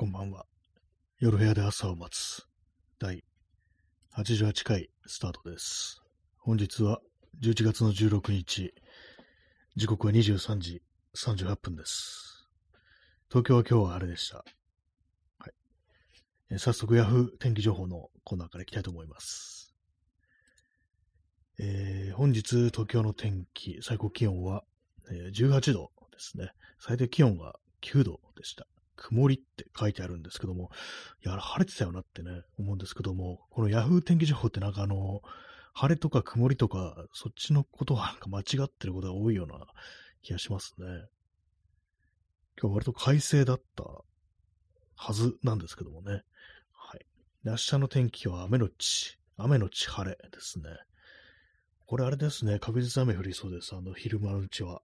こんばんは。夜部屋で朝を待つ。第88回スタートです。本日は11月の16日。時刻は23時38分です。東京は今日は晴れでした。はい。え早速、ヤフー天気情報のコーナーからいきたいと思います。えー本日、東京の天気、最高気温は、え18度ですね。最低気温が9度でした。曇りって書いてあるんですけども、いや、晴れてたよなってね、思うんですけども、このヤフー天気情報ってなんかあの、晴れとか曇りとか、そっちのことはなんか間違ってることが多いような気がしますね。今日割と快晴だったはずなんですけどもね。はい。明日の天気は雨のち、雨のち晴れですね。これあれですね、確実雨降りそうです。あの、昼間のうちは。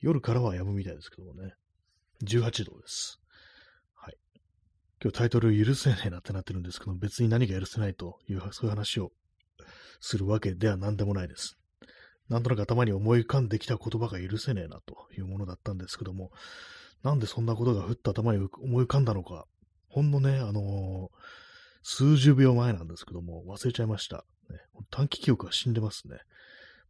夜からは止むみたいですけどもね。18度です。はい。今日タイトル許せねえなってなってるんですけど、別に何が許せないという、そういう話をするわけでは何でもないです。なんとなく頭に思い浮かんできた言葉が許せねえなというものだったんですけども、なんでそんなことがふっと頭に思い浮かんだのか、ほんのね、あのー数十秒前なんですけども、忘れちゃいました。ね、短期記憶が死んでますね。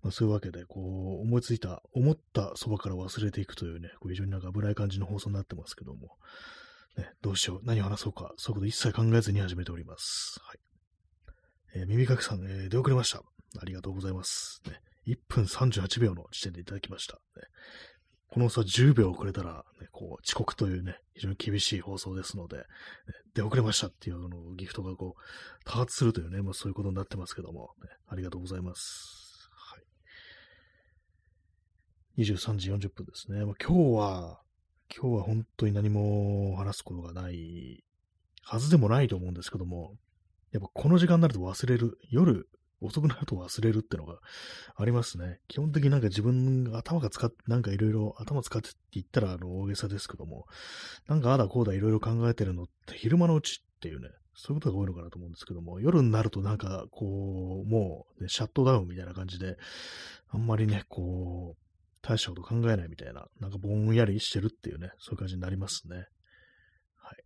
まあ、そういうわけで、こう、思いついた、思ったそばから忘れていくというね、こう非常になんか危ない感じの放送になってますけども、ね、どうしよう、何を話そうか、そういうこと一切考えずに始めております。はい。えー耳かきさん、えー出遅れました。ありがとうございます。ね、1分38秒の時点でいただきました。ね、この差10秒遅れたら、ね、こう、遅刻というね、非常に厳しい放送ですので、ね出遅れましたっていうあのギフトがこう、多発するというね、まあそういうことになってますけども、ね、ありがとうございます。23時40分ですね。まあ、今日は、今日は本当に何も話すことがないはずでもないと思うんですけども、やっぱこの時間になると忘れる、夜遅くなると忘れるってのがありますね。基本的になんか自分が頭が使って、なんかいろいろ頭使ってって言ったらあの大げさですけども、なんかああだこうだいろいろ考えてるのって昼間のうちっていうね、そういうことが多いのかなと思うんですけども、夜になるとなんかこう、もう、ね、シャットダウンみたいな感じで、あんまりね、こう、大したこと考えないみたいな、なんかぼんやりしてるっていうね、そういう感じになりますね。はい。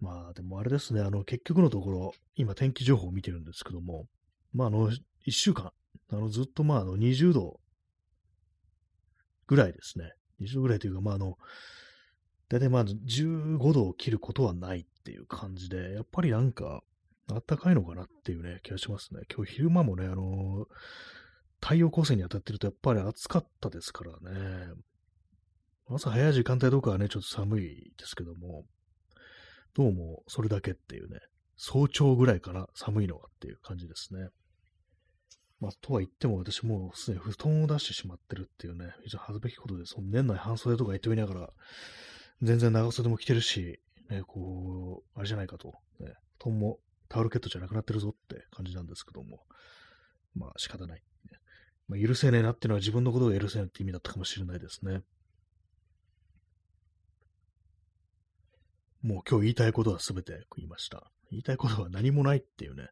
まあ、でもあれですね、あの、結局のところ、今天気情報を見てるんですけども、まあ、あの、一週間、あの、ずっとまあ、あの、20度ぐらいですね。20度ぐらいというか、まあ、あの、大体まあ、15度を切ることはないっていう感じで、やっぱりなんか、あったかいのかなっていうね、気がしますね。今日昼間もね、あの太陽光線に当たってるとやっぱり暑かったですからね。朝早い時間帯とかはね、ちょっと寒いですけども、どうもそれだけっていうね、早朝ぐらいから寒いのがっていう感じですね。まあ、とは言っても私もうすでに布団を出してしまってるっていうね、非常に恥ずべきことで、その年内半袖とか言っておきながら、全然長袖も着てるし、ね、こう、あれじゃないかと、ね、布団もタオルケットじゃなくなってるぞって感じなんですけども、まあ仕方ない。まあ、許せねえなっていうのは自分のことが許せないって意味だったかもしれないですね。もう今日言いたいことは全て言いました。言いたいことは何もないっていうね、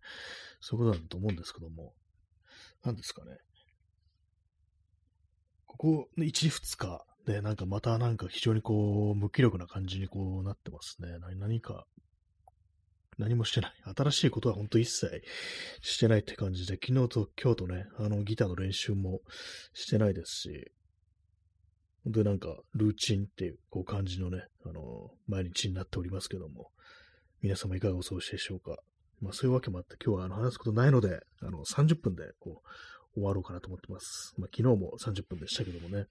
そういうことだと思うんですけども、何ですかね。ここ1、2日で、なんかまたなんか非常にこう、無気力な感じにこうなってますね。何何か、何もしてない。新しいことは本当一切してないって感じで、昨日と今日とね、あのギターの練習もしてないですし、本当になんかルーチンっていうこう感じのね、あの、毎日になっておりますけども、皆様いかがお過ごしでしょうか。まあそういうわけもあって、今日はあの話すことないので、あの30分でこう終わろうかなと思ってます。まあ昨日も30分でしたけどもね。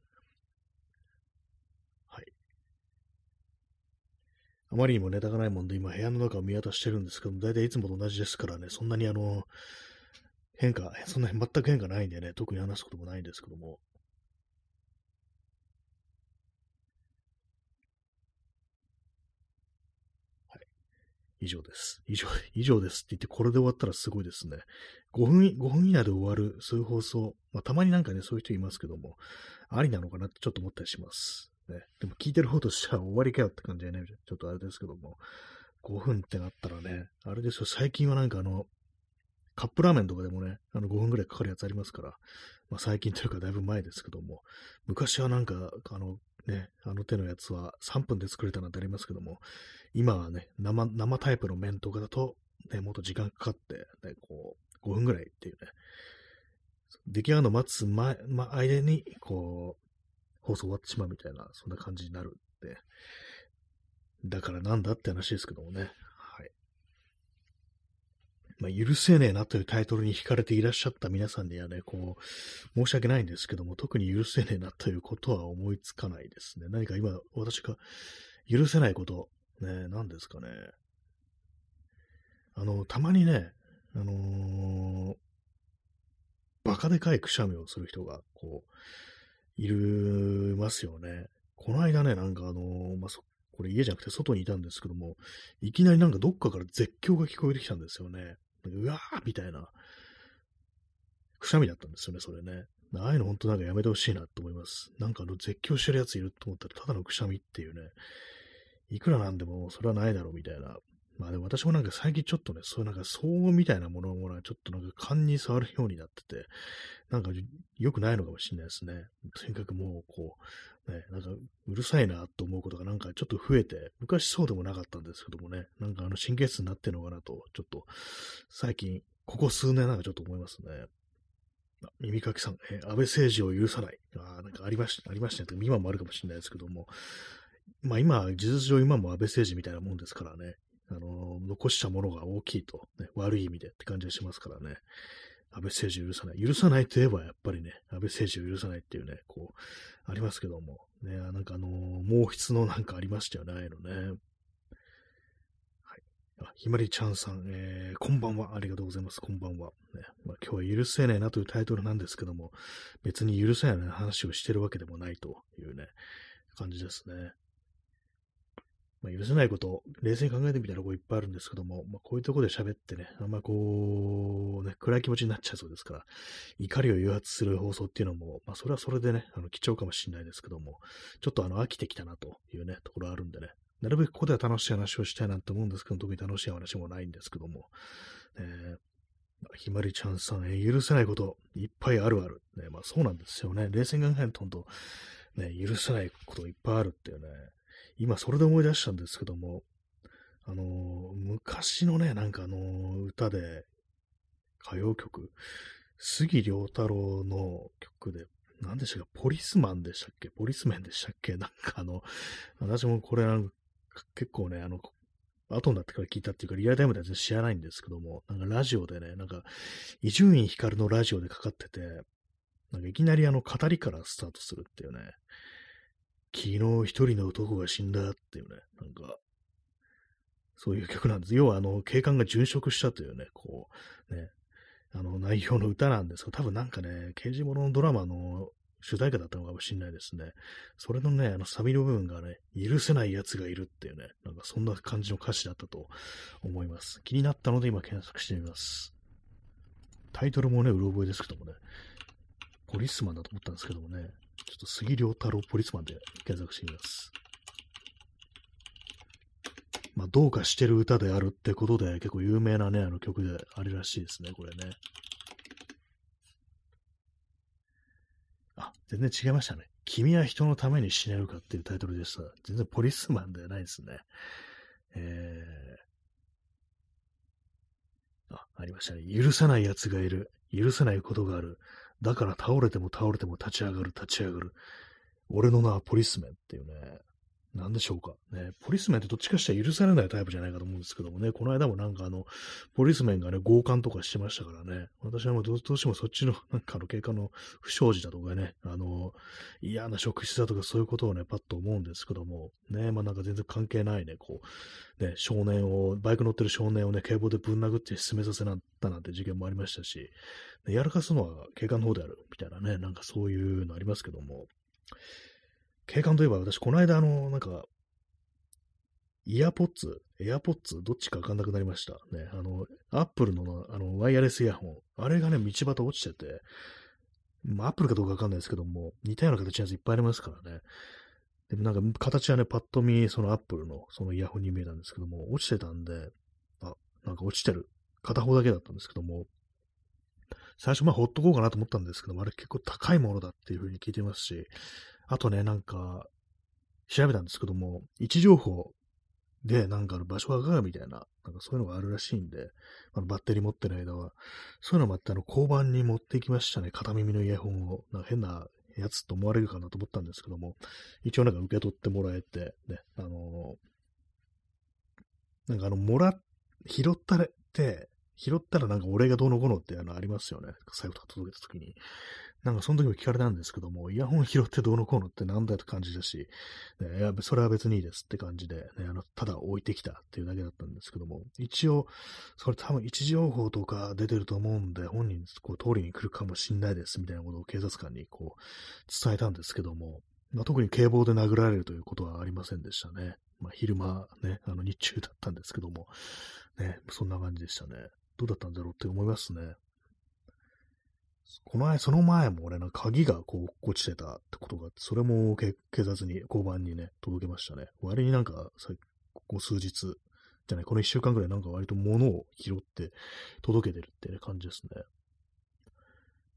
はい。あまりにもネタがないもんで、今部屋の中を見渡してるんですけども、大体いつもと同じですからね、そんなにあの、変化、そんなに全く変化ないんでね、特に話すこともないんですけども。はい。以上です。以上、以上ですって言って、これで終わったらすごいですね。5分、5分以内で終わる、そういう放送。まあ、たまになんかね、そういう人いますけども、ありなのかなってちょっと思ったりします。ね。でも聞いてる方としては終わりかよって感じでね、ちょっとあれですけども、5分ってなったらね、あれですよ、最近はなんかあの、カップラーメンとかでもね、あの5分ぐらいかかるやつありますから、まあ最近というかだいぶ前ですけども、昔はなんか、あの、ね、あの手のやつは3分で作れたなんてありますけども、今はね、生、生タイプの麺とかだと、ね、もっと時間かかって、ね、こう、5分ぐらいっていうね、出来上がるの待つ前、ま、間に、こう、放送終わってしまうみたいな、そんな感じになるって。だからなんだって話ですけどもね。はい。まあ、許せねえなというタイトルに惹かれていらっしゃった皆さんにはね、こう、申し訳ないんですけども、特に許せねえなということは思いつかないですね。何か今、私が許せないこと、ね、何ですかね。あの、たまにね、あのー、バカでかいくしゃみをする人が、こう、いるますよね。この間ね、なんかあのー、まあ、そ、これ家じゃなくて外にいたんですけども、いきなりなんかどっかから絶叫が聞こえてきたんですよね。うわーみたいな。くしゃみだったんですよね、それね。ああいうの本当なんかやめてほしいなと思います。なんかあの絶叫してるやついると思ったらただのくしゃみっていうね。いくらなんでもそれはないだろうみたいな。まあでも私もなんか最近ちょっとね、そういうなんか騒音みたいなものもちょっとなんか勘に触るようになってて、なんか良くないのかもしれないですね。とにかくもうこう、ね、なんかうるさいなと思うことがなんかちょっと増えて、昔そうでもなかったんですけどもね、なんかあの神経質になってるのかなと、ちょっと最近、ここ数年なんかちょっと思いますね。耳かきさん、え、安倍政治を許さない。あなんかありました、ありましたね。今もあるかもしれないですけども、まあ今、事実上今も安倍政治みたいなもんですからね、あの、残したものが大きいと、ね、悪い意味でって感じがしますからね。安倍政治を許さない。許さないといえば、やっぱりね、安倍政治を許さないっていうね、こう、ありますけども、ね、なんかあの毛筆のなんかありましたよね、あのね。はい。あ、ひまりちゃんさん、えー、こんばんは。ありがとうございます。こんばんは。ね、まあ、今日は許せないなというタイトルなんですけども、別に許せない話をしてるわけでもないというね、感じですね。まあ、許せないこと、冷静に考えてみたらこういっぱいあるんですけども、まあ、こういうとこで喋ってね、あんまこう、ね、暗い気持ちになっちゃうそうですから、怒りを誘発する放送っていうのも、まあ、それはそれでね、あの、貴重かもしれないですけども、ちょっとあの、飽きてきたなというね、ところあるんでね、なるべくここでは楽しい話をしたいなと思うんですけど、特に楽しい話もないんですけども、えーひまりちゃんさん、え許せないこといっぱいあるある。ね、まあそうなんですよね。冷静に考えると、本当ね、許せないこといっぱいあるっていうね、今それで思い出したんですけども、あのー、昔のね、なんかあのー、歌で、歌謡曲、杉良太郎の曲で、何でしたっけポリスマンでしたっけポリスメンでしたっけなんかあの、私もこれ結構ね、あの、後になってから聞いたっていうか、リアルタイムでは全然知らないんですけども、なんかラジオでね、なんか、伊集院光のラジオでかかってて、なんかいきなりあの語りからスタートするっていうね、昨日一人の男が死んだっていうね、なんか、そういう曲なんです。要は、あの、警官が殉職したというね、こう、ね、あの、内容の歌なんですけど、多分なんかね、刑事物のドラマの主題歌だったのかもしれないですね。それのね、あの、サビの部分がね、許せない奴がいるっていうね、なんかそんな感じの歌詞だったと思います。気になったので今検索してみます。タイトルもね、うろ覚えですけどもね、ポリスマンだと思ったんですけどもね、ちょっと杉良太郎ポリスマンで検索してみます。まあ、どうかしてる歌であるってことで、結構有名なね、あの曲であるらしいですね、これね。あ、全然違いましたね。君は人のために死ねるかっていうタイトルでした。全然ポリスマンではないですね。えー、あ、ありましたね。許さない奴がいる。許せないことがある。だから倒れても倒れても立ち上がる、立ち上がる。俺の名はポリスメンっていうね。なんでしょうか。ね、ポリスメンってどっちかしたら許されないタイプじゃないかと思うんですけどもね、この間もなんかあの、ポリスメンがね、強姦とかしてましたからね、私はもうどうしてもそっちの、なんかあの、経過の不祥事だとかね、あの、嫌な職質だとかそういうことをね、パッと思うんですけども、ね、まあなんか全然関係ないね、こう、ね、少年を、バイク乗ってる少年をね、警棒でぶん殴って進めさせなったなんて事件もありましたし、やらかすのは警官の方である、みたいなね、なんかそういうのありますけども、警官といえば私、この間、あの、なんか、 EarPods、AirPods、どっちかわかんなくなりました。ね、あの、アップルの、あの、ワイヤレスイヤホン、あれがね、道端落ちてて、まあ、アップルかどうかわかんないですけども、似たような形のやついっぱいありますからね。でもなんか、形はね、パッと見、そのアップルの、そのイヤホンに見えたんですけども、落ちてたんで、あ、なんか落ちてる。片方だけだったんですけども、最初まあほっとこうかなと思ったんですけども、あれ結構高いものだっていう風に聞いてますし、あとね、なんか、調べたんですけども、位置情報で、なんかあの場所がわかるみたいな、なんかそういうのがあるらしいんで、あのバッテリー持ってる間は、そういうのもあって、あの、交番に持ってきましたね、片耳のイヤホンを。なんか変なやつと思われるかなと思ったんですけども、一応なんか受け取ってもらえて、ね、あのー、なんかあの、もら、拾ったれて、拾ったらなんか俺がどうのこうのってあのありますよね。財布とか届けた時に。なんかその時も聞かれたんですけども、イヤホン拾ってどうのこうのってなんだよって感じだし、ね、いや、それは別にいいですって感じで、ね、あの、ただ置いてきたっていうだけだったんですけども、一応、それ多分位置情報とか出てると思うんで、本人、こう、通りに来るかもしんないですみたいなことを警察官にこう、伝えたんですけども、まあ、特に警棒で殴られるということはありませんでしたね。まあ、昼間ね、あの日中だったんですけども、ね、そんな感じでしたね。どうだったんだろうって思いますね。この前、その前も俺の鍵がこう落ちてたってことがあって、それも警察に、交番にね、届けましたね。割になんか、ここ数日、じゃない、この一週間ぐらいなんか割と物を拾って届けてるって、感じですね。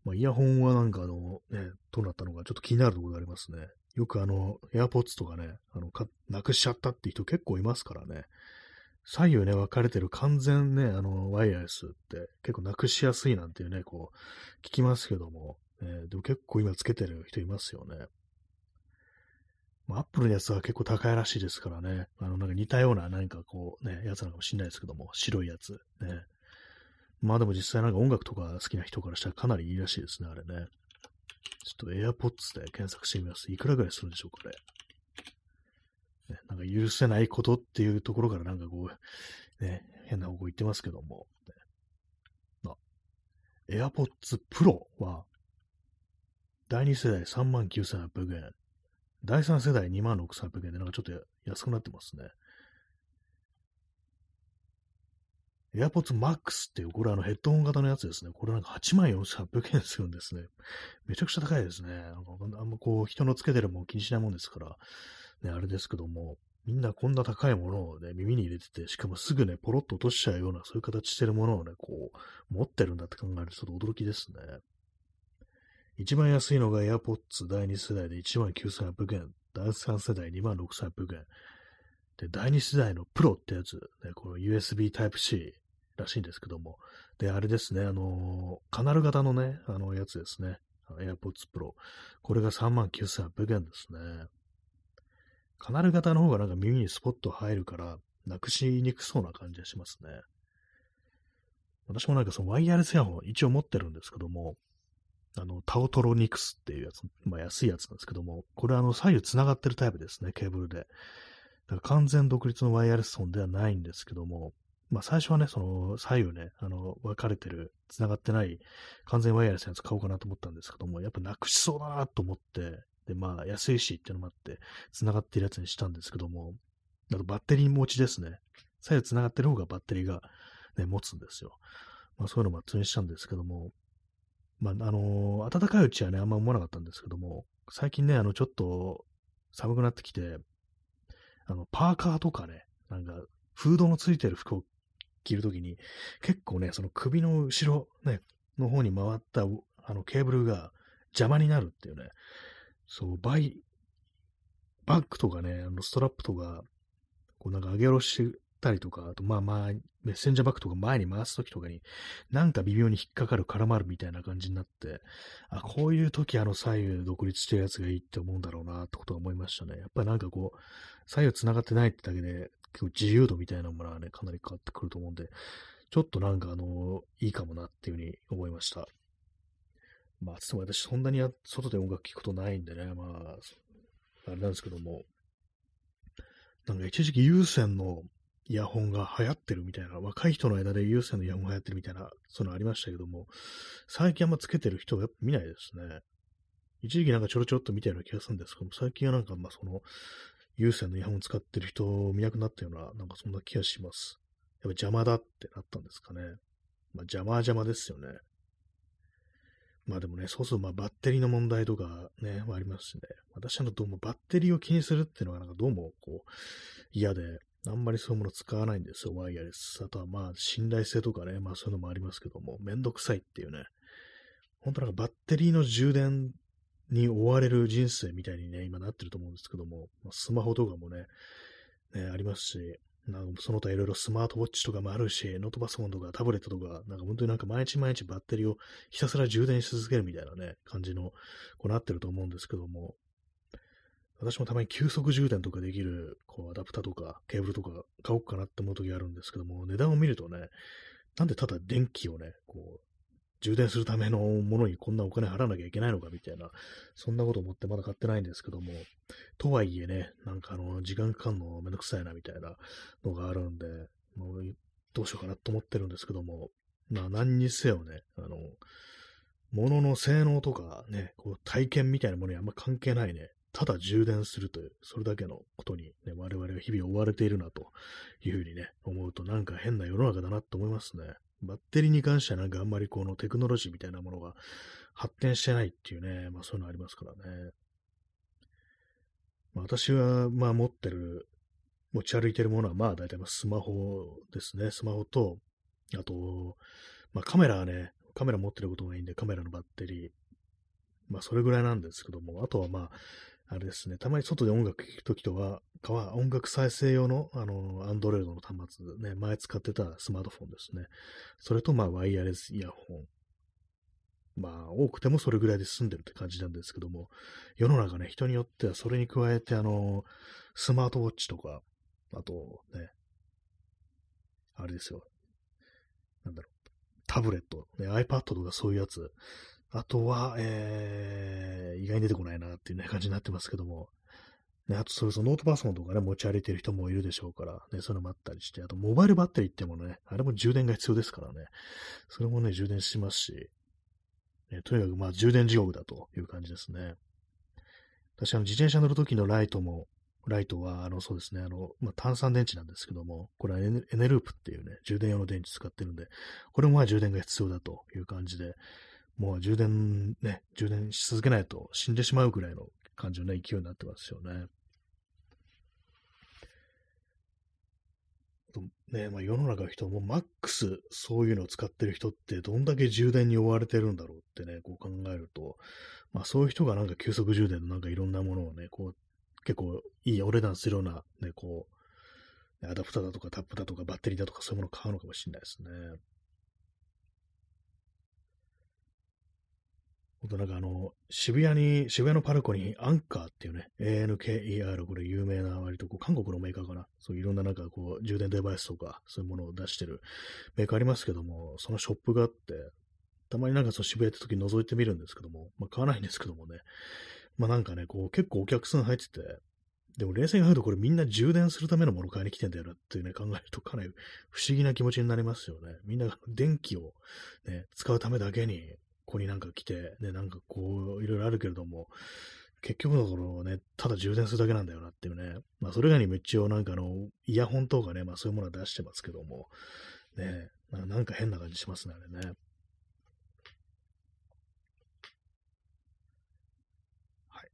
まあ、イヤホンはなんかあの、ね、どうなったのかちょっと気になるところがありますね。よくあの、AirPods とかね、あの、なくしちゃったって人結構いますからね。左右ね、分かれてる完全ね、あの、ワイヤレスって結構なくしやすいなんていうね、こう、聞きますけども、えでも結構今つけてる人いますよね。まあ、アップルのやつは結構高いらしいですからね。あの、なんか似たような何かこうね、やつなのかもしれないですけども、白いやつ。ね。まあでも実際なんか音楽とか好きな人からしたらかなりいいらしいですね、あれね。ちょっと AirPods で検索してみます。いくらぐらいするんでしょう、これ。なんか許せないことっていうところからなんかこう、ね、変な方向行ってますけども、AirPods Pro は、第2世代39,800円、第3世代26,800円でなんかちょっと安くなってますね。AirPods Max っていう、これあのヘッドホン型のやつですね。これなんか84,800円するんですね。めちゃくちゃ高いですね。なんかあんまこう人のつけてるも気にしないもんですから、ね、あれですけども、みんなこんな高いものをね、耳に入れてて、しかもすぐね、ポロッと落としちゃうような、そういう形してるものをね、こう、持ってるんだって考えるとちょっと驚きですね。一番安いのが AirPods 第2世代で19,800円、第3世代26,800円。で、第2世代のプロってやつ、ね、この USB Type-C らしいんですけども、で、あれですね、あのー、カナル型のね、あのやつですね、AirPods Pro。これが39,800円ですね。カナル型の方がなんか耳にスポッと入るから、なくしにくそうな感じがしますね。私もなんかそのワイヤレスイヤホン一応持ってるんですけども、あの、タオトロニクスっていうやつ、まあ安いやつなんですけども、これあの左右繋がってるタイプですね、ケーブルで。だから完全独立のワイヤレスフォンではないんですけども、まあ最初はね、その左右ね、あの、分かれてる、繋がってない完全ワイヤレスのやつ買おうかなと思ったんですけども、やっぱなくしそうだなと思って、で、まあ、安いしっていうのもあって、繋がってるやつにしたんですけども、あとバッテリー持ちですね。左右繋がってる方がバッテリーが、ね、持つんですよ。まあ、そういうのも通にしたんですけども、まあ、あのー、暖かいうちはね、あんま思わなかったんですけども、最近ね、あの、ちょっと寒くなってきて、あの、パーカーとかね、なんか、フードのついてる服を着るときに、結構ね、その首の後ろ、ね、の方に回った、あの、ケーブルが邪魔になるっていうね、そう、バイ、バッグとかね、あのストラップとか、こうなんか上げ下ろしたりとか、あとまあまあ、メッセンジャーバッグとか前に回すときとかに、なんか微妙に引っかかる、絡まるみたいな感じになって、あ、こういうときあの左右独立してるやつがいいって思うんだろうなってことは思いましたね。やっぱりなんかこう、左右繋がってないってだけで、結構自由度みたいなものはね、かなり変わってくると思うんで、ちょっとなんかあの、いいかもなっていうふうに思いました。まあ、つっても私そんなに外で音楽聴くことないんでね、まあ、あれなんですけども、なんか一時期有線のイヤホンが流行ってるみたいな、若い人の間で有線のイヤホンが流行ってるみたいな、そういうのありましたけども、最近あんまつけてる人はやっぱ見ないですね。一時期なんかちょろちょろっと見たような気がするんですけども、最近はなんかまあその、有線のイヤホンを使ってる人を見なくなったような、なんかそんな気がします。やっぱ邪魔だってなったんですかね。まあ邪魔は邪魔ですよね。まあでもね、そうするとまあバッテリーの問題とかね、ありますしね。私はどうもバッテリーを気にするっていうのがなんかどうもこう嫌で、あんまりそういうもの使わないんですよ、ワイヤレス。あとはまあ信頼性とかね、まあそういうのもありますけども、めんどくさいっていうね。本当なんかバッテリーの充電に追われる人生みたいにね、今なってると思うんですけども、まあ、スマホとかもね、ね、ありますし、なんかその他いろいろスマートウォッチとかもあるし、ノートパソコンとかタブレットとか、なんか本当になんか毎日毎日バッテリーをひたすら充電し続けるみたいなね、感じの、こうなってると思うんですけども、私もたまに急速充電とかできる、こう、アダプタとかケーブルとか買おうかなって思う時あるんですけども、値段を見るとね、なんでただ電気をね、こう、充電するためのものにこんなお金払わなきゃいけないのかみたいな、そんなこと思ってまだ買ってないんですけども、とはいえね、なんかあの、時間かかんのめんどくさいなみたいなのがあるんで、もうどうしようかなと思ってるんですけども、まあ何にせよね、あの、物の性能とかね、こう体験みたいなものにあんま関係ないね、ただ充電するという、それだけのことに、ね、我々は日々追われているなというふうにね、思うとなんか変な世の中だなと思いますね。バッテリーに関してはなんかあんまりこのテクノロジーみたいなものが発展してないっていうね、まあそういうのありますからね。まあ、私はまあ持ってる、持ち歩いてるものはまあ大体スマホですね。スマホと、あと、まあカメラはね、カメラ持ってることがいいんでカメラのバッテリー、まあそれぐらいなんですけども、あとはまあ、あれですね、たまに外で音楽聴くときとは、音楽再生用の、あの、アンドロイドの端末ね、前使ってたスマートフォンですね。それと、まあ、ワイヤレスイヤホン。まあ、多くてもそれぐらいで済んでるって感じなんですけども、世の中ね、人によってはそれに加えて、あの、スマートウォッチとか、あとね、あれですよ。なんだろう。タブレット、ね、iPad とかそういうやつ、あとは、えー、意外に出てこないなっていうね、感じになってますけども、ね、あと、それこそノートパソコンとかね、持ち歩いてる人もいるでしょうから、ね、そういうのもあったりして、あと、モバイルバッテリーってもね、あれも充電が必要ですからね、それもね、充電しますし、ね、とにかく、まあ、充電地獄だという感じですね。私、あの、自転車乗るときのライトも、ライトは、あの、そうですね、あの、まあ、炭酸電池なんですけども、これはエネエネループっていうね、充電用の電池使ってるんで、これもまあ充電が必要だという感じで、もう充電ね、充電し続けないと死んでしまうぐらいの感じのね、勢いになってますよね。ね、まあ、世の中の人もマックスそういうのを使ってる人ってどんだけ充電に追われてるんだろうってね、こう考えると、まあそういう人がなんか急速充電のなんかいろんなものをね、こう結構いいお値段するようなね、こう、アダプターだとかタップだとかバッテリーだとかそういうものを買うのかもしれないですね。ほんとなんかあの、渋谷に、渋谷のパルコにアンカーっていうね、ANKER、これ有名な割とこう韓国のメーカーかな。そういろんななんかこう充電デバイスとかそういうものを出してるメーカーありますけども、そのショップがあって、たまになんかその渋谷って時覗いてみるんですけども、まあ買わないんですけどもね、まあなんかね、こう結構お客さん入ってて、でも冷静に考えるとこれみんな充電するためのもの買いに来てんだよなっていうね、考えるとかなり不思議な気持ちになりますよね。みんな電気をね、使うためだけにここになんか来て、ね、なんかこう、いろいろあるけれども、結局のところね、ただ充電するだけなんだよなっていうね。まあ、それ以外にも一応なんかあの、イヤホンとかね、まあそういうものは出してますけども、ね、なんか変な感じしますね、あれね。はい。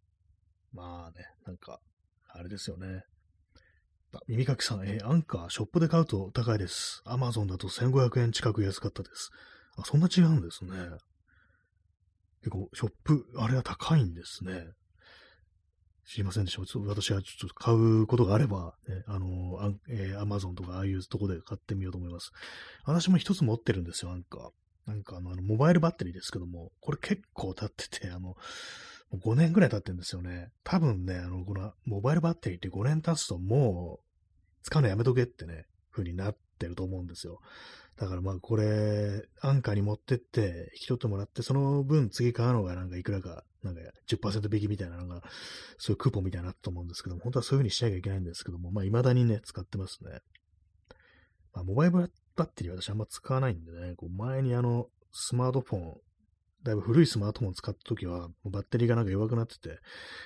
まあね、なんか、あれですよね。耳かきさん、えアンカー、ショップで買うと高いです。アマゾンだと1500円近く安かったです。あ、そんな違うんですね。結構、ショップ、あれは高いんですね。知りませんでした。私はちょっと買うことがあれば、ね、あの、あえー、アマゾンとかああいうとこで買ってみようと思います。私も一つ持ってるんですよ、なんか。なんかあの、モバイルバッテリーですけども、これ結構経ってて、あの、5年ぐらい経ってるんですよね。多分ね、あの、このモバイルバッテリーって5年経つともう、使うのやめとけってね、風になってると思うんですよ。だからまあこれ、アンカーに持ってって引き取ってもらって、その分次買うのがなんかいくらか、なんか10%引きみたいなのが、そういうクーポンみたいなと思うんですけども、本当はそういう風にしなきゃいけないんですけども、まあ未だにね、使ってますね。まあモバイルバッテリーは私あんま使わないんでね、こう前にあの、スマートフォン、だいぶ古いスマートフォン使った時は、バッテリーがなんか弱くなってて、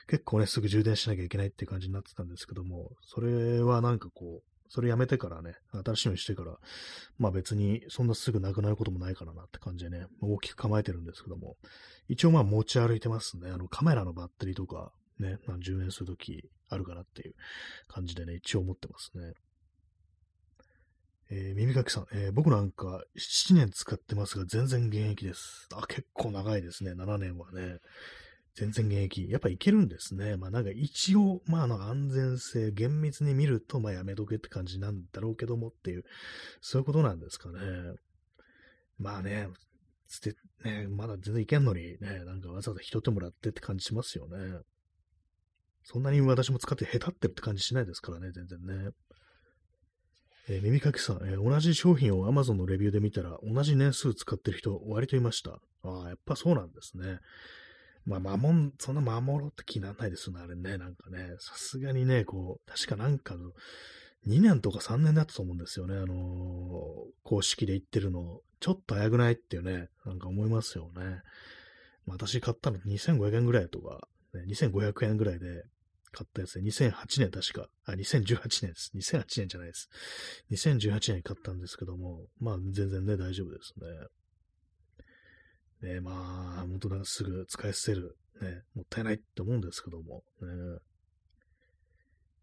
結構ね、すぐ充電しなきゃいけないって感じになってたんですけども、それはなんかこう、それやめてからね、新しいのにしてから、まあ別にそんなすぐなくなることもないからなって感じでね、ま大きく構えてるんですけども、一応まあ持ち歩いてますね。あのカメラのバッテリーとかね、充電するときあるかなっていう感じでね、一応持ってますね。えー、耳かきさん、えー、僕なんか7年使ってますが全然現役です。あ、結構長いですね。7年はね。全然現役。やっぱいけるんですね。まあなんか一応、まああの安全性、厳密に見ると、まあやめとけって感じなんだろうけどもっていう、そういうことなんですかね。まあね、捨て、ね、まだ全然いけんのにね、なんかわざわざ人手もらってって感じしますよね。そんなに私も使って下手ってるって感じしないですからね、全然ね。えー、耳かきさん、えー、同じ商品を Amazon のレビューで見たら、同じ年数使ってる人、割といました。ああ、やっぱそうなんですね。まあ、守ん、そんな守ろうって気にならないですよね、あれね。なんかね、さすがにね、こう、確かなんかの、2年とか3年だったと思うんですよね。あのー、公式で言ってるの。ちょっと早くないっていうね、なんか思いますよね。まあ、私買ったの2500円ぐらいとか、ね、2500円ぐらいで買ったやつで、2008年確か、あ、2018年です。2008年じゃないです。2018年に買ったんですけども、まあ全然ね、大丈夫ですね。ねまあ、本当だ、すぐ使い捨てる。ね、もったいないって思うんですけども、ね。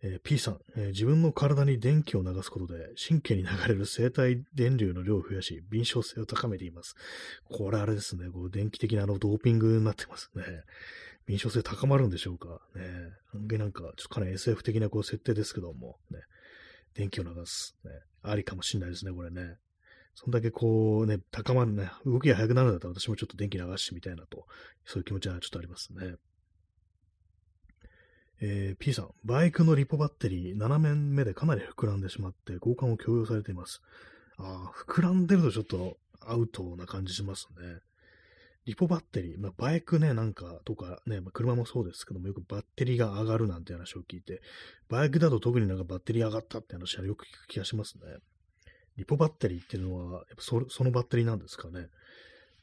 えー、P さん、えー、自分の体に電気を流すことで神経に流れる生体電流の量を増やし、敏捷性を高めています。これあれですね、こう電気的なあのドーピングになってますね。印象性高まるんでしょうか？ね。案外なんか、ちょっとかなり SF 的なこう設定ですけども、ね。電気を流す。ね。ありかもしんないですね、これね。そんだけこうね、高まるね、動きが速くなるんだったら私もちょっと電気流してみたいなと、そういう気持ちはちょっとありますね。えー、P さん、バイクのリポバッテリー7面目でかなり膨らんでしまって交換を強要されています。ああ、膨らんでるとちょっとアウトな感じしますね。リポバッテリー、まあ、バイクね、なんかとかね、まあ、車もそうですけども、よくバッテリーが上がるなんて話を聞いて、バイクだと特になんかバッテリー上がったって話はよく聞く気がしますね。リポバッテリーっていうのは、やっぱそそのバッテリーなんですかね。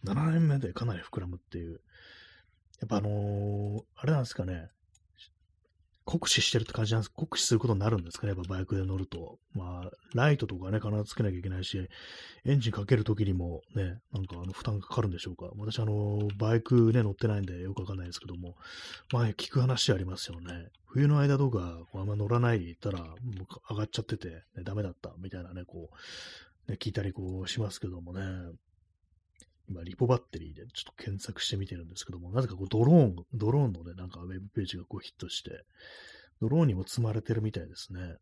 7年目でかなり膨らむっていう。やっぱあのー、あれなんですかね。酷使してるって感じなんです。酷使することになるんですかね、やっぱバイクで乗ると。まあ、ライトとかね、必ずつけなきゃいけないし、エンジンかけるときにもね、なんかあの負担かかるんでしょうか。私、あの、バイクね、乗ってないんでよくわかんないですけども、まあ、聞く話ありますよね。冬の間とか、あんま乗らないで行ったら、もう上がっちゃってて、ね、ダメだった、みたいなね、こう、ね、聞いたりこうしますけどもね。今、リポバッテリーでちょっと検索してみてるんですけども、なぜかこうドローン、ドローンのね、なんかウェブページがこうヒットして、ドローンにも積まれてるみたいですね。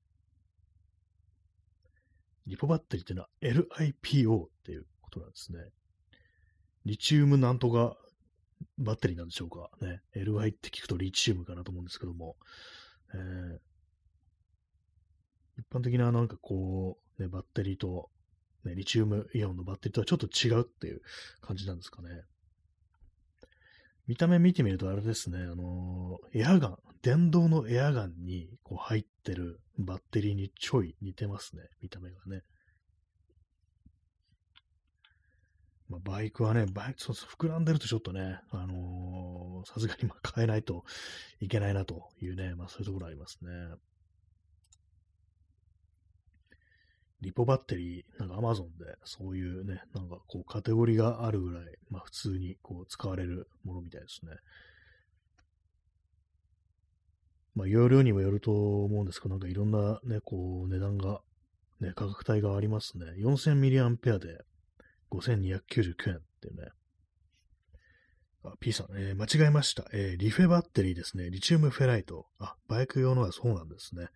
リポバッテリーっていうのは LIPO っていうことなんですね。リチウムなんとかバッテリーなんでしょうかね。LI って聞くとリチウムかなと思うんですけども。えー、一般的ななんかこう、ね、バッテリーとね、リチウムイオンのバッテリーとはちょっと違うっていう感じなんですかね。見た目見てみるとあれですね、あのー、エアガン、電動のエアガンにこう入ってるバッテリーにちょい似てますね、見た目がね。まあ、バイクはね、バイク、そう、膨らんでるとちょっとね、あのさすがにま変えないといけないなというね、まあそういうところありますね。リポバッテリー、なんか Amazon でそういうね、なんかこうカテゴリーがあるぐらい、まあ普通にこう使われるものみたいですね。まあ容量にもよると思うんですけど、なんかいろんなね、こう値段が、ね、価格帯がありますね。4000mAh で5299円っていうね。あ、P さん、えー、間違えました。えー、リフェバッテリーですね。リチウムフェライト。あ、バイク用のはそうなんですね。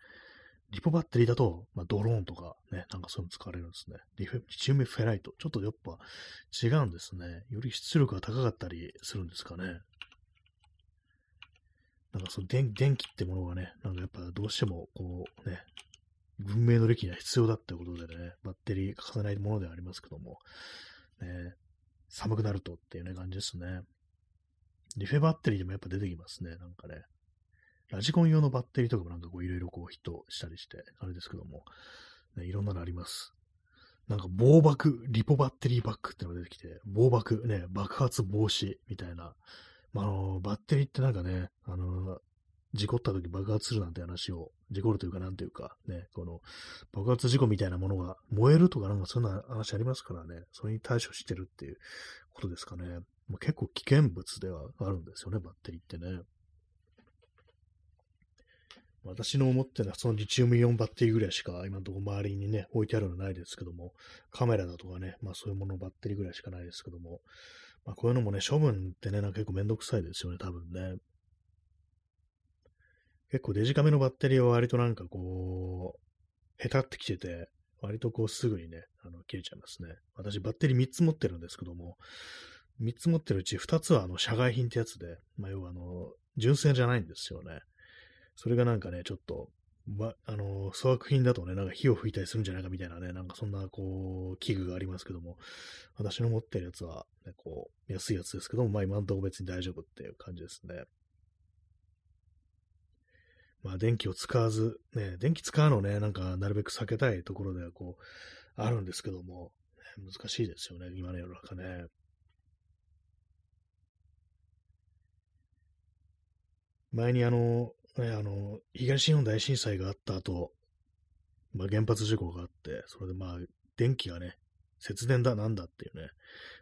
リポバッテリーだと、まあ、ドローンとかね、なんかそういうの使われるんですね。リフリチウムフェライト。ちょっとやっぱ違うんですね。より出力が高かったりするんですかね。なんかその電電気ってものがね、なんかやっぱどうしてもこうね、文明の歴には必要だってことでね、バッテリー欠かせないものではありますけども、ね、寒くなるとっていうね感じですね。リフェバッテリーでもやっぱ出てきますね、なんかね。ラジコン用のバッテリーとかもなんかこういろいろこうヒットしたりして、あれですけども、ね、いろんなのあります。なんか防爆、リポバッテリーバッグってのが出てきて、防爆、ね、爆発防止みたいな。まあ、あの、バッテリーってなんかね、あの、事故った時爆発するなんて話を、事故るというかなんというか、ね、この爆発事故みたいなものが燃えるとかなんかそういうな話ありますからね、それに対処してるっていうことですかね。ま、結構危険物ではあるんですよね、バッテリーってね。私の思ってるのはそのリチウムイオンバッテリーぐらいしか今のところ周りにね、置いてあるのないですけども、カメラだとかね、まあそういうものバッテリーぐらいしかないですけども、まあ、こういうのもね、処分ってね、なんか結構めんどくさいですよね、多分ね。結構デジカメのバッテリーは割となんかこう、へたってきてて、割とこうすぐにね、あの切れちゃいますね。私バッテリー3つ持ってるんですけども、3つ持ってるうち2つはあの社外品ってやつで、まあ、要はあの、純正じゃないんですよね。それがなんかね、ちょっと、ま、あの、粗悪品だとね、なんか火を吹いたりするんじゃないかみたいなね、なんかそんなこう、器具がありますけども、私の持ってるやつは、ね、こう、安いやつですけども、まあ今のとこ別に大丈夫っていう感じですね。まあ電気を使わず、ね、電気使うのね、なんかなるべく避けたいところではこう、あるんですけども、難しいですよね、今の世の中ね。前にあの、ね、あの、東日本大震災があった後、まあ原発事故があって、それでまあ電気がね、節電だなんだっていうね、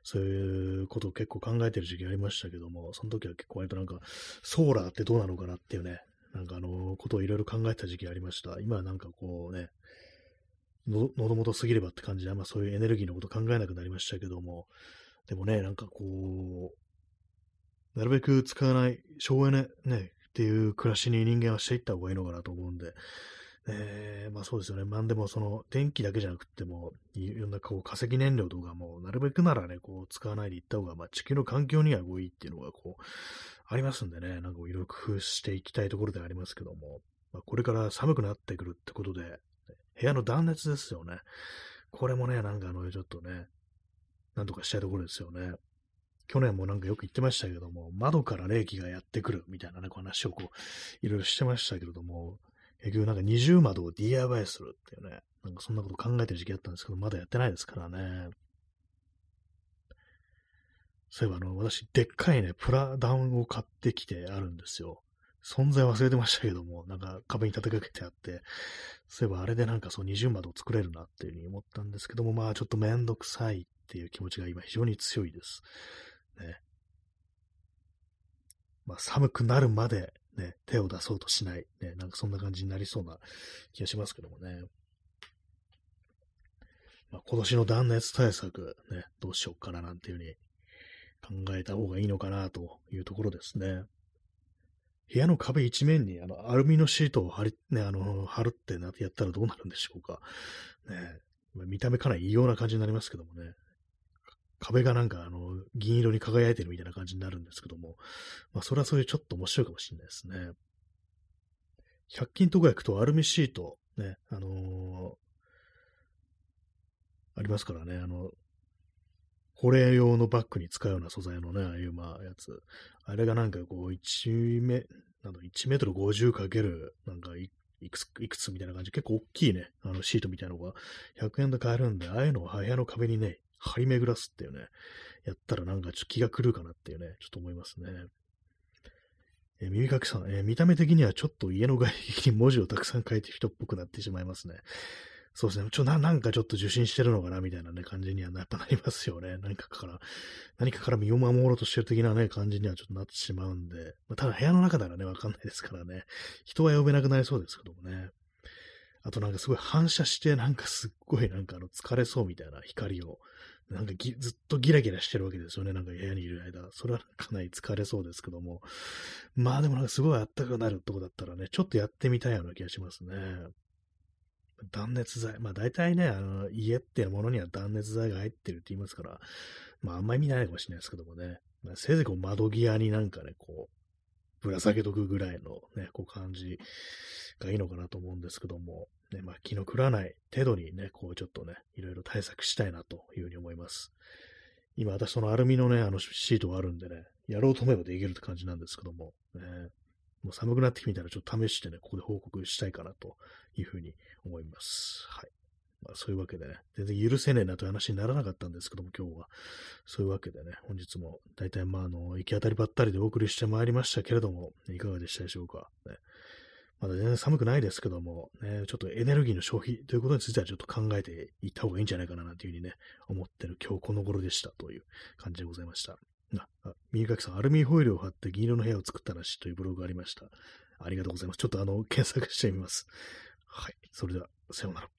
そういうことを結構考えてる時期ありましたけども、その時は結構割となんか、ソーラーってどうなのかなっていうね、なんかあの、ことをいろいろ考えた時期ありました。今はなんかこうね、の、喉元すぎればって感じで、あそういうエネルギーのこと考えなくなりましたけども、でもね、なんかこう、なるべく使わない省エネ、ね、っていう暮らしに人間はしていった方がいいのかなと思うんで、えー、まあそうですよね。まあでもその電気だけじゃなくても、いろんなこう化石燃料とかも、なるべくならね、こう使わないでいった方が、まあ地球の環境にはこういっていうのがこう、ありますんでね、なんかいろいろ工夫していきたいところでありますけども、まあ、これから寒くなってくるってことで、部屋の断熱ですよね。これもね、なんかあの、ちょっとね、なんとかしたいところですよね。去年もなんかよく言ってましたけども、窓から冷気がやってくるみたいなね、話をこう、いろいろしてましたけれども、結局なんか二重窓を DIY するっていうね、なんかそんなこと考えてる時期あったんですけど、まだやってないですからね。そういえばあの、私、でっかいね、プラダウンを買ってきてあるんですよ。存在忘れてましたけども、なんか壁に立てかけてあって、そういえばあれでなんかそう二重窓を作れるなっていうふうに思ったんですけども、まあちょっとめんどくさいっていう気持ちが今非常に強いです。ね。まあ寒くなるまでね、手を出そうとしない。ね、なんかそんな感じになりそうな気がしますけどもね。まあ、今年の断熱対策、ね、どうしようかななんていうふうに考えた方がいいのかなというところですね。部屋の壁一面にあのアルミのシートを貼り、ね、あの、貼るってなってやったらどうなるんでしょうか。ね、見た目かなり異様な感じになりますけどもね。壁がなんかあの、銀色に輝いてるみたいな感じになるんですけども、まあそれはそれでちょっと面白いかもしれないですね。100均とか行くとアルミシート、ね、あのー、ありますからね、あの、保冷用のバッグに使うような素材のね、ああいうまあやつ。あれがなんかこう、1メ、なんだ、1メートル50かける、なんかいくつ、いくつみたいな感じ、結構大きいね、あのシートみたいなのが100円で買えるんで、ああいうのを部屋の壁にね、張り巡らすっていうね、やったらなんかちょっと気が狂うかなっていうね、ちょっと思いますね。え、耳かきさん、え、見た目的にはちょっと家の外壁に文字をたくさん書いて人っぽくなってしまいますね。そうですね。ちょ、な、なんかちょっと受信してるのかなみたいなね、感じにはやっぱなりますよね。何かから、何かから身を守ろうとしてる的なね、感じにはちょっとなってしまうんで。まあ、ただ部屋の中ならね、わかんないですからね。人は呼べなくなりそうですけどもね。あとなんかすごい反射して、なんかすっごいなんかあの疲れそうみたいな光を、なんかずっとギラギラしてるわけですよね。なんか部屋にいる間。それはかなり疲れそうですけども。まあでもなんかすごいあったかくなるとこだったらね、ちょっとやってみたいような気がしますね。断熱材。まあ大体ね、あの、家っていうものには断熱材が入ってるって言いますから、まああんまり見ないかもしれないですけどもね。まあ、せいぜいこう窓際になんかね、こう、ぶら下げとくぐらいのね、こう感じがいいのかなと思うんですけども、ね、まあ気の食らない程度にね、こうちょっとね、いろいろ対策したいなというふうに思います。今私そのアルミのね、あのシートがあるんでね、やろうと思えばできるって感じなんですけども、ね、もう寒くなってきたらちょっと試してね、ここで報告したいかなというふうに思います。はい。まあ、そういうわけでね、全然許せねえなという話にならなかったんですけども、今日は。そういうわけでね、本日も大体まあ、あの、行き当たりばったりでお送りしてまいりましたけれども、いかがでしたでしょうか。ね、まだ全然寒くないですけども、ね、ちょっとエネルギーの消費ということについてはちょっと考えていった方がいいんじゃないかななんていうふうにね、思ってる今日この頃でしたという感じでございました。あ、あ右かきさん、アルミホイルを貼って銀色の部屋を作ったらしいというブログがありました。ありがとうございます。ちょっとあの、検索してみます。はい。それでは、さようなら。